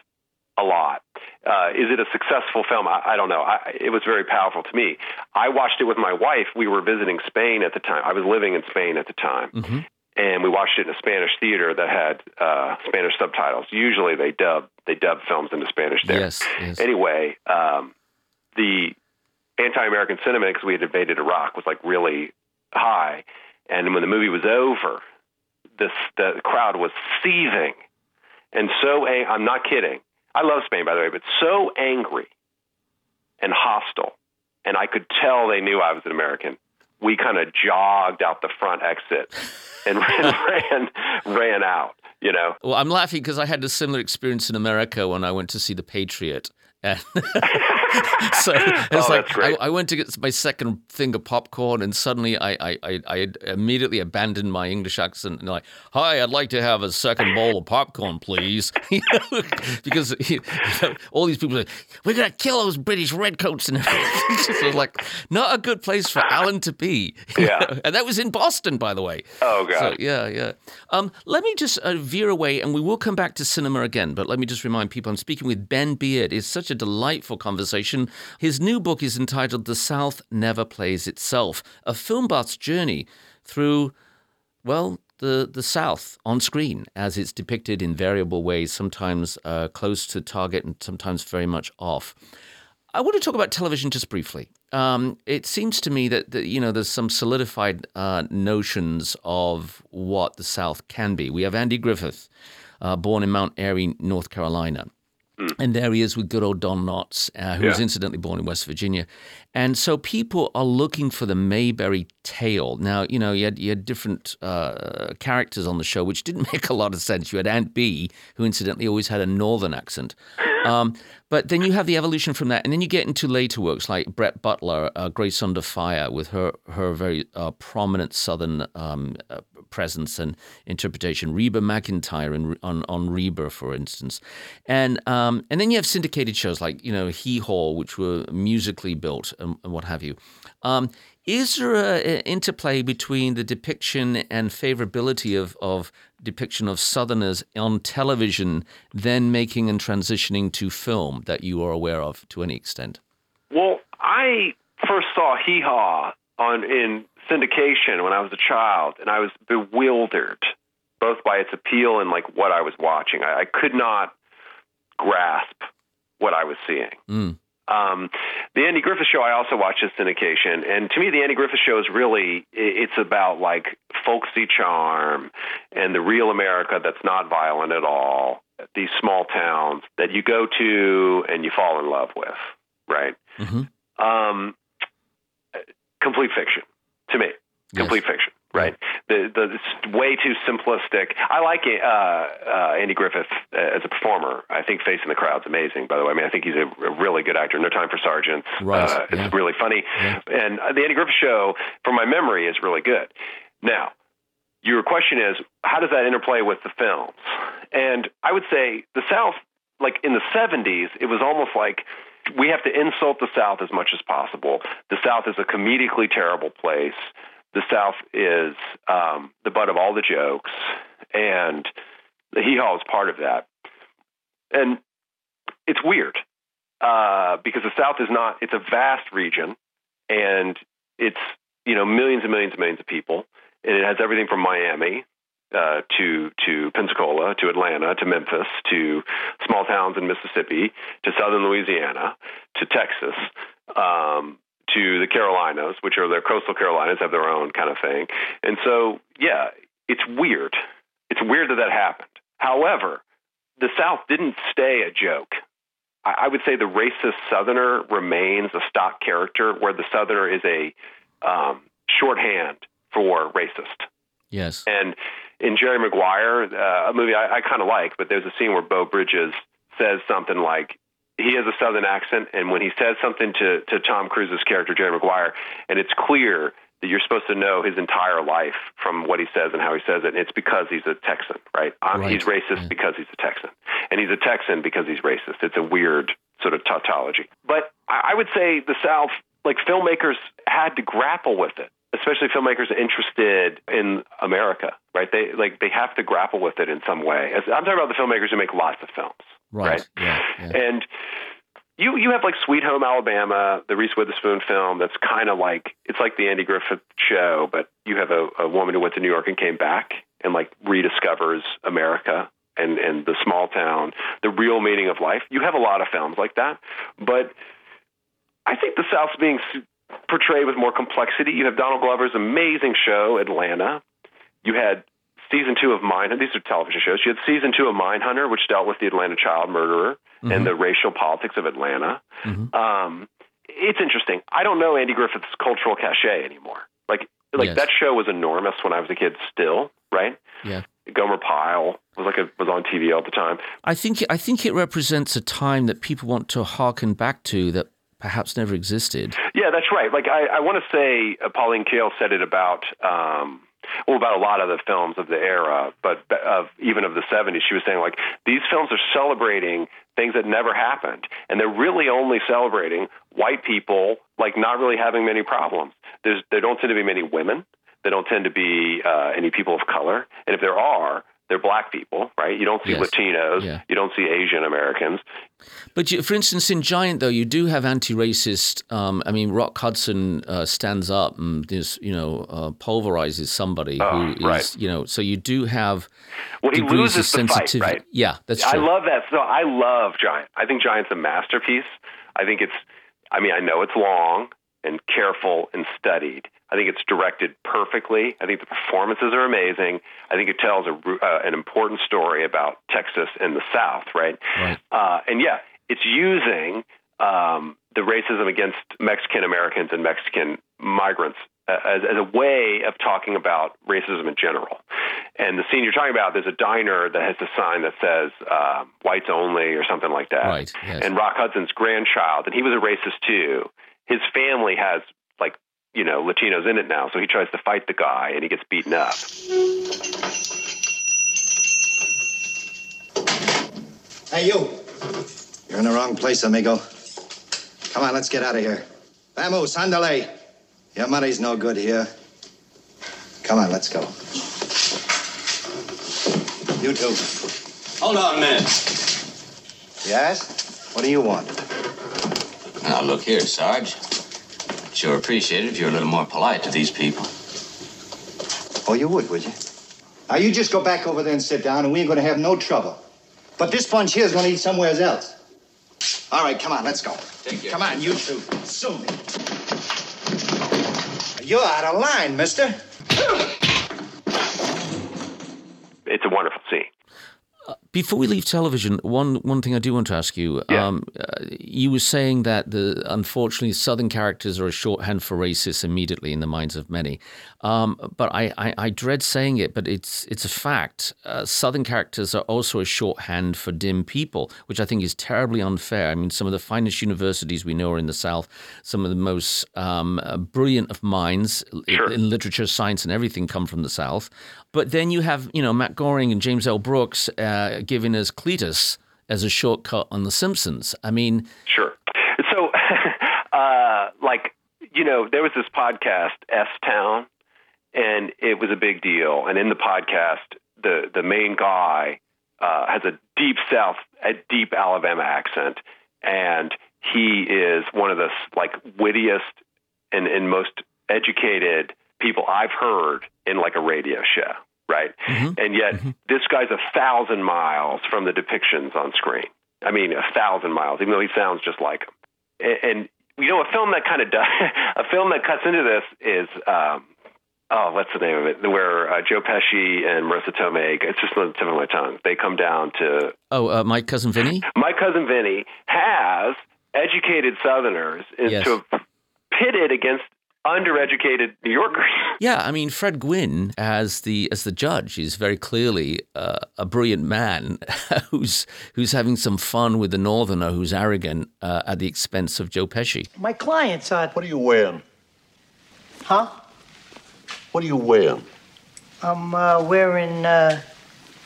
a lot. Uh, is it a successful film? I, I don't know. I, it was very powerful to me. I watched it with my wife. We were visiting Spain at the time. I was living in Spain at the time, Mm-hmm. And we watched it in a Spanish theater that had uh, Spanish subtitles. Usually, they dub they dub films into Spanish there. Yes, yes. Anyway, um, the anti-American sentiment because we had invaded Iraq was like really high, and when the movie was over, this the crowd was seething, and so ang- I'm not kidding. I love Spain, by the way, but so angry and hostile, and I could tell they knew I was an American. We kind of jogged out the front exit and ran, [LAUGHS] ran ran out. You know, Well, I'm laughing because I had a similar experience in America when I went to see The Patriot. And [LAUGHS] [LAUGHS] so it's Oh, like. I, I went to get my second thing of popcorn, and suddenly I, I, I, I immediately abandoned my English accent and like, "Hi, I'd like to have a second bowl of popcorn, please," [LAUGHS] You know, because [LAUGHS] you know, all these people are, "We're gonna kill those British redcoats," and so it was like not a good place for Alan to be. Yeah. know. and that was in Boston, by the way. Oh, God. So, yeah, yeah. Um, let me just uh, veer away, and we will come back to cinema again. But let me just remind people: I'm speaking with Ben Beard. It's such a delightful conversation. His new book is entitled "The South Never Plays Itself: A Film Buff's Journey Through." Well, the, the South on screen as it's depicted in variable ways, sometimes uh, close to target and sometimes very much off. I want to talk about television just briefly. Um, it seems to me that, that you know there's some solidified uh, notions of what the South can be. We have Andy Griffith, uh, born in Mount Airy, North Carolina. And there he is with good old Don Knotts, uh, who was incidentally born in West Virginia. And so people are looking for the Mayberry tale. Now, you know, you had, you had different uh, characters on the show, which didn't [LAUGHS] make a lot of sense. You had Aunt Bee, who incidentally always had a northern accent. Um, but then you have the evolution from that. And then you get into later works like Brett Butler, uh, Grace Under Fire, with her, her very uh, prominent southern um, uh, presence and interpretation. Reba McEntire in, on, on Reba, for instance. And, um, and then you have syndicated shows like, you know, Hee Haw, which were musically built and, and what have you. Um, is there an interplay between the depiction and favorability of, of depiction of Southerners on television, then making and transitioning to film that you are aware of to any extent? Well, I first saw Hee Haw on in syndication when I was a child, and I was bewildered both by its appeal and like what I was watching. I, I could not grasp what I was seeing. Mm. Um, the Andy Griffith Show I also watch as syndication, and to me, the Andy Griffith Show is really it's about like folksy charm and the real America that's not violent at all. These small towns that you go to and you fall in love with, right? Mhm. Um, complete fiction to me. Complete fiction. Right? The, the it's way too simplistic. I like uh, uh, Andy Griffith as a performer. I think Face in the Crowd's amazing. By the way, I mean I think he's a, a really good actor. No Time for Sergeants. Right, Uh, yeah. It's really funny, and uh, the Andy Griffith Show, from my memory, is really good. Now, your question is how does that interplay with the films? And I would say the South, like in the 70s, it was almost like we have to insult the South as much as possible. The South is a comedically terrible place. The South is um, the butt of all the jokes, and the hee haw is part of that. And it's weird uh, because the South is not, it's a vast region, and it's, you know, millions and millions and millions of people and it has everything from Miami uh, to to Pensacola to Atlanta to Memphis to small towns in Mississippi to southern Louisiana to Texas um, to the Carolinas, which are their coastal Carolinas have their own kind of thing, and so yeah, it's weird. It's weird that that happened. However, the South didn't stay a joke. I, I would say the racist Southerner remains a stock character, where the Southerner is a um, shorthand for racist. Yes. And in Jerry Maguire, uh, a movie I, I kind of like, but there's a scene where Beau Bridges says something like, he has a southern accent, and when he says something to, to Tom Cruise's character, Jerry Maguire, and it's clear that you're supposed to know his entire life from what he says and how he says it, and it's because he's a Texan, right? Um, Right, He's racist because he's a Texan, and he's a Texan because he's racist. It's a weird sort of tautology. But I I would say the South, like filmmakers, had to grapple with it especially filmmakers interested in America, right? They like they have to grapple with it in some way. As, I'm talking about the filmmakers who make lots of films, Right. Yeah. yeah. and you you have like Sweet Home Alabama, the Reese Witherspoon film. That's kind of like it's like the Andy Griffith show, but you have a, a woman who went to New York and came back and like rediscovers America and and the small town, the real meaning of life. You have a lot of films like that, but I think the South's being portrayed with more complexity. You have Donald Glover's amazing show, Atlanta. You had season two of Mindhunter. These are television shows. You had season two of Mindhunter, which dealt with the Atlanta child murderer and the racial politics of Atlanta. Um, it's interesting. I don't know Andy Griffith's cultural cachet anymore. Like, like Yes. that show was enormous when I was a kid. Still, right? Yeah. Gomer Pyle was like a, was on TV all the time. I think I think it represents a time that people want to harken back to that perhaps never existed. Yeah, that's right. Like I, I want to say, uh, Pauline Kael said it about, um, well, about a lot of the films of the era, but of even of the '70s. She was saying like these films are celebrating things that never happened, and they're really only celebrating white people like not really having many problems. There's there don't tend to be many women. There don't tend to be uh, any people of color, and if there are, they're black people, right? You don't see Yes. Latinos, Yeah. you don't see Asian Americans. But you, for instance, in Giant, though, you do have anti-racist. Um, I mean, Rock Hudson uh, stands up and just, you know, uh, pulverizes somebody who is, Oh, right. you know. So you do have Well, he loses of the fight, sensitivity. right? Yeah, that's true. I love that. So I love Giant. I think Giant's a masterpiece. I think it's. I mean, I know it's long and careful and studied. I think it's directed perfectly. I think the performances are amazing. I think it tells a, uh, an important story about Texas and the South, right? Right. Uh, and yeah, it's using um, the racism against Mexican Americans and Mexican migrants uh, as, as a way of talking about racism in general. And the scene you're talking about, there's a diner that has a sign that says uh, "whites only" or something like that. Right, yes. And Rock Hudson's grandchild, and he was a racist too. His family has like you know Latinos in it now, so he tries to fight the guy and he gets beaten up. Hey, you. You're in the wrong place, amigo. Come on, let's get out of here. Vamos, andale. Your money's no good here. Come on, let's go. You too. Hold on, man. Yes? What do you want? Now, look here, Sarge. I'd sure appreciate it if you were a little more polite to these people. Oh, you would, would you? Now, you just go back over there and sit down, and we ain't gonna have no trouble. But this bunch here is gonna eat somewhere else. All right, come on, let's go. Come on, you two. Soon. You're out of line, mister. It's a wonderful scene. Uh, Before we leave television, one one thing I do want to ask you. Um, uh, you were saying that the unfortunately Southern characters are a shorthand for racists immediately in the minds of many. Um, but I, I, I dread saying it, but it's it's a fact. Uh, Southern characters are also a shorthand for dim people, which I think is terribly unfair. I mean, some of the finest universities we know are in the South. Some of the most um, uh, brilliant of minds in, in literature, science, and everything come from the South. But then you have, you know, Matt Groening and James L. Brooks uh, giving us Cletus as a shortcut on The Simpsons. I mean, Sure. So, [LAUGHS] uh, like, you know, there was this podcast, S Town, and it was a big deal. And in the podcast, the the main guy uh, has a deep South, a deep Alabama accent, and he is one of the like wittiest and, and most educated people I've heard in like a radio show, right? And yet, this guy's a thousand miles from the depictions on screen. I mean, a thousand miles, even though he sounds just like him. And, and you know, a film that kind of does, [LAUGHS] a film that cuts into this is, um, oh, what's the name of it? Where uh, Joe Pesci and Marisa Tomei, it's just on the tip of my tongue. They come down to oh, uh, my cousin Vinny. my cousin Vinny has educated Southerners Yes. to pitted against undereducated New Yorkers. [LAUGHS] Yeah, I mean Fred Gwynne as the as the judge is very clearly uh, a brilliant man [LAUGHS] who's who's having some fun with the Northerner who's arrogant uh, at the expense of Joe Pesci. My clients are. What are you wearing? Huh? What are you wearing? I'm uh, wearing uh,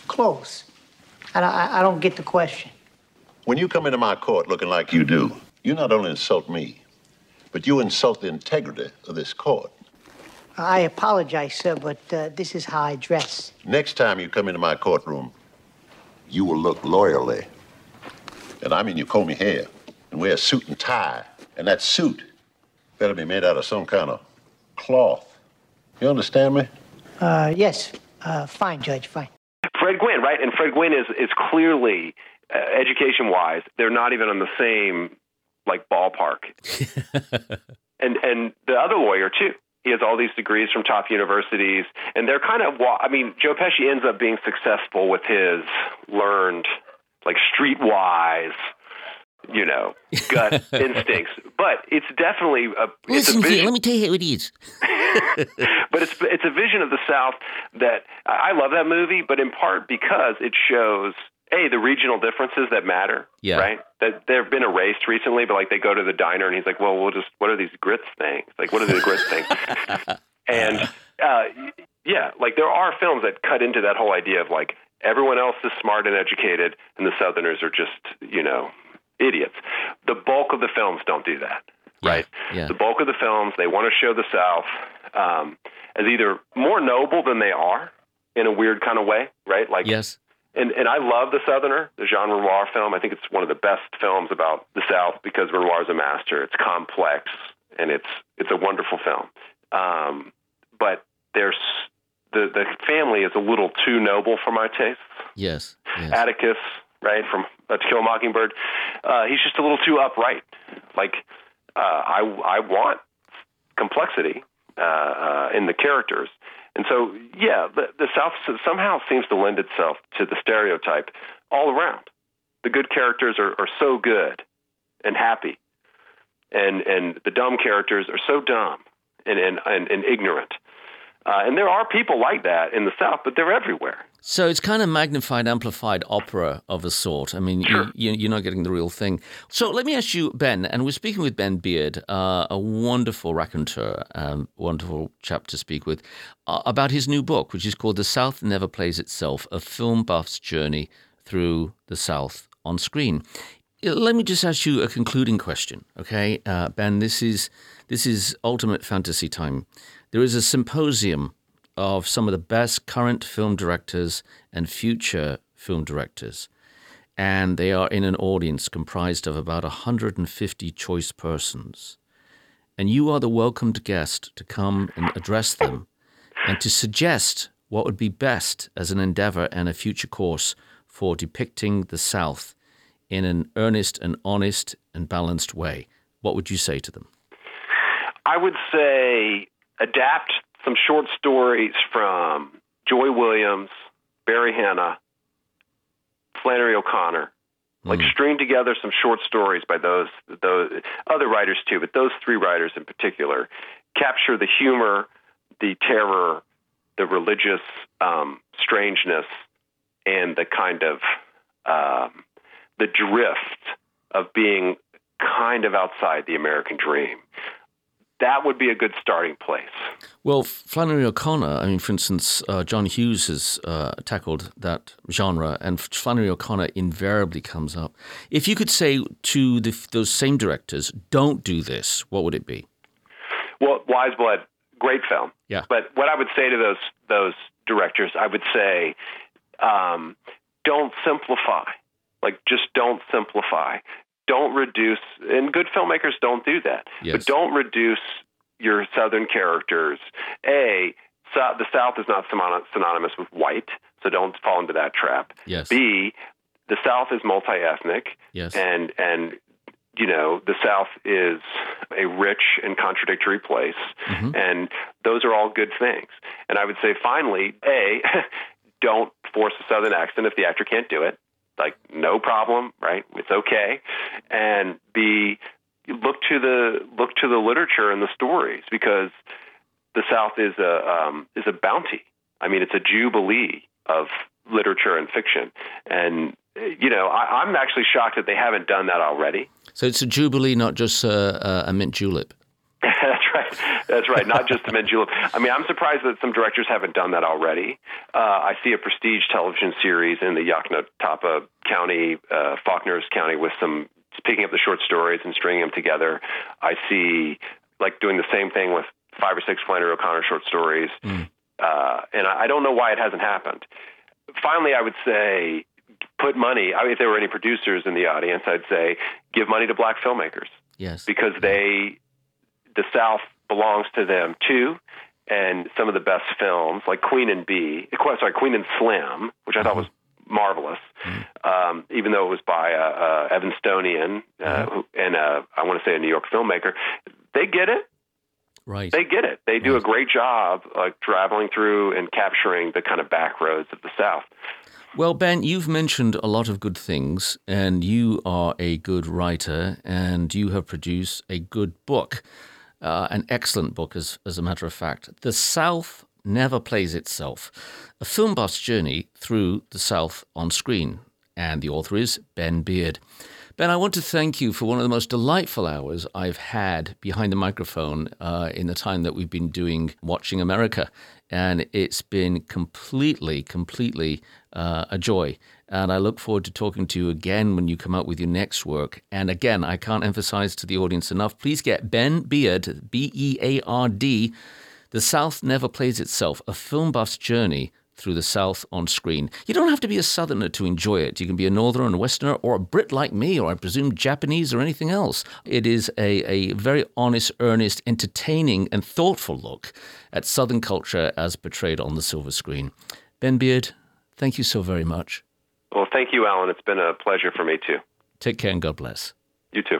clothes. I, I, I don't get the question. When you come into my court looking like you do, you not only insult me, but you insult the integrity of this court. I apologize, sir, but uh, this is how I dress. Next time you come into my courtroom, you will look loyally. And I mean you comb your hair and wear a suit and tie. And that suit better be made out of some kind of cloth. You understand me? Uh, yes. Uh, fine, Judge, fine. Fred Gwynne, right? And Fred Gwynne is is clearly uh, education wise, they're not even on the same like ballpark. [LAUGHS] and and the other lawyer too. He has all these degrees from top universities, and they're kind of. I mean, Joe Pesci ends up being successful with his learned, like streetwise, you know, gut [LAUGHS] instincts. But it's definitely a. It's a Listen, vision- here, let me tell you who it is. [LAUGHS] but it's it's a vision of the South that I love that movie, but in part because it shows a the regional differences that matter. Yeah. Right. That they've been erased recently, but like they go to the diner and he's like, "Well, we'll just what are these grits things? Like, what are the grits things?" [LAUGHS] and uh, yeah, like there are films that cut into that whole idea of like everyone else is smart and educated, and the Southerners are just you know idiots. The bulk of the films don't do that right? Yeah. The bulk of the films, they want to show the South um, as either more noble than they are in a weird kind of way, right? Like, yes. And, and I love The Southerner, the Jean Renoir film. I think it's one of the best films about the South because Renoir is a master. It's complex and it's it's a wonderful film. Um, but there's the the family is a little too noble for my tastes. Yes. yes. Atticus, right, from uh, To Kill a Mockingbird. Uh, he's just a little too upright. Like, uh, I, I want complexity uh, uh, in the characters. And so, yeah, the, the South somehow seems to lend itself to the stereotype all around. The good characters are, are so good and happy, and, and the dumb characters are so dumb and, and, and, and ignorant. Uh, and there are people like that in the South, but they're everywhere. So it's kind of magnified, amplified opera of a sort. I mean, you, you, you're not getting the real thing. So let me ask you, Ben, and we're speaking with Ben Beard, uh, a wonderful raconteur, um, wonderful chap to speak with, uh, about his new book, which is called The South Never Plays Itself, a film buff's journey through the South on screen. Uh, Let me just ask you a concluding question, okay, uh, Ben? This is this is ultimate fantasy time. There is a symposium of some of the best current film directors and future film directors, and they are in an audience comprised of about 150 choice persons. And you are the welcomed guest to come and address them and to suggest what would be best as an endeavor and a future course for depicting the South in an earnest and honest and balanced way. What would you say to them? I would say adapt some short stories from Joy Williams, Barry Hannah, Flannery O'Connor. Like string together some short stories by those those other writers too, but those three writers in particular capture the humor, the terror, the religious um, strangeness, and the kind of um, the drift of being kind of outside the American dream. That would be a good starting place. Well, Flannery O'Connor, I mean, for instance, uh, John Huston has uh, tackled that genre, and Flannery O'Connor invariably comes up. If you could say to the, those same directors, don't do this, what would it be? Well, Wise Blood, great film. Yeah. But what I would say to those those directors, I would say, um, don't simplify. Like, just don't simplify. Don't reduce. And good filmmakers don't do that. Yes. But don't reduce your Southern characters. A, so, the South is not synonymous with white, so don't fall into that trap. Yes. B, the South is multi-ethnic. Yes. And and you know the South is a rich and contradictory place, Mm-hmm. and those are all good things. And I would say finally, a [LAUGHS] don't force a Southern accent if the actor can't do it. Like no problem, right? It's okay. And B, look to the look to the literature and the stories because the South is a um, is a bounty. I mean, it's a jubilee of literature and fiction, and you know, I, I'm actually shocked that they haven't done that already. So it's a jubilee, not just uh, a mint julep. [LAUGHS] That's right. [LAUGHS] That's right. Not just the mint julep. I mean, I'm surprised that some directors haven't done that already. Uh, I see a prestige television series in the Yoknapatawpha County, uh, Faulkner's County, with some picking up the short stories and stringing them together. I see like doing the same thing with five or six Flannery O'Connor short stories, uh, and I, I don't know why it hasn't happened. Finally, I would say put money. I mean, if there were any producers in the audience, I'd say give money to black filmmakers Yes. because they the South belongs to them too. And some of the best films, like Queen and Bee, sorry, Queen and Slim, which I thought was marvelous, um, even though it was by uh, uh, Evan Stonian uh, who, and uh, I want to say a New York filmmaker, they get it. Right. They get it. They do a great job like traveling through and capturing the kind of back roads of the South. Well, Ben, you've mentioned a lot of good things, and you are a good writer, and you have produced a good book, uh, an excellent book, as, as a matter of fact. The South Never Plays Itself, a film buff's journey through the South on screen. And the author is Ben Beard. Ben, I want to thank you for one of the most delightful hours I've had behind the microphone uh, in the time that we've been doing Watching America. And it's been completely, completely uh, a joy. And I look forward to talking to you again when you come out with your next work. And again, I can't emphasize to the audience enough please get Ben Beard, B E A R D. The South Never Plays Itself, a film buff's journey through the South on screen. You don't have to be a Southerner to enjoy it. You can be a Northerner and a Westerner or a Brit like me, or I presume Japanese or anything else. It is a, a very honest, earnest, entertaining, and thoughtful look at Southern culture as portrayed on the silver screen. Ben Beard, thank you so very much. Well, thank you, Alan. It's been a pleasure for me too. Take care and God bless. You too.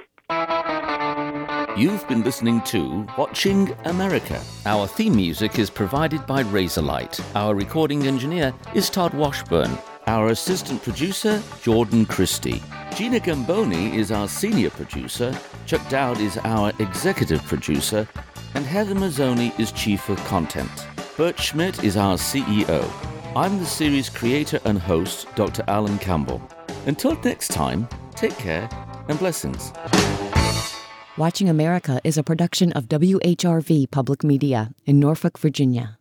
You've been listening to Watching America. Our theme music is provided by Razorlight. Our recording engineer is Todd Washburn. Our assistant producer, Jordan Christie. Gina Gamboni is our senior producer. Chuck Dowd is our executive producer. And Heather Mazzoni is chief of content. Bert Schmidt is our CEO. I'm the series creator and host, Dr. Alan Campbell. Until next time, take care and blessings. Watching America is a production of WHRV Public Media in Norfolk, Virginia.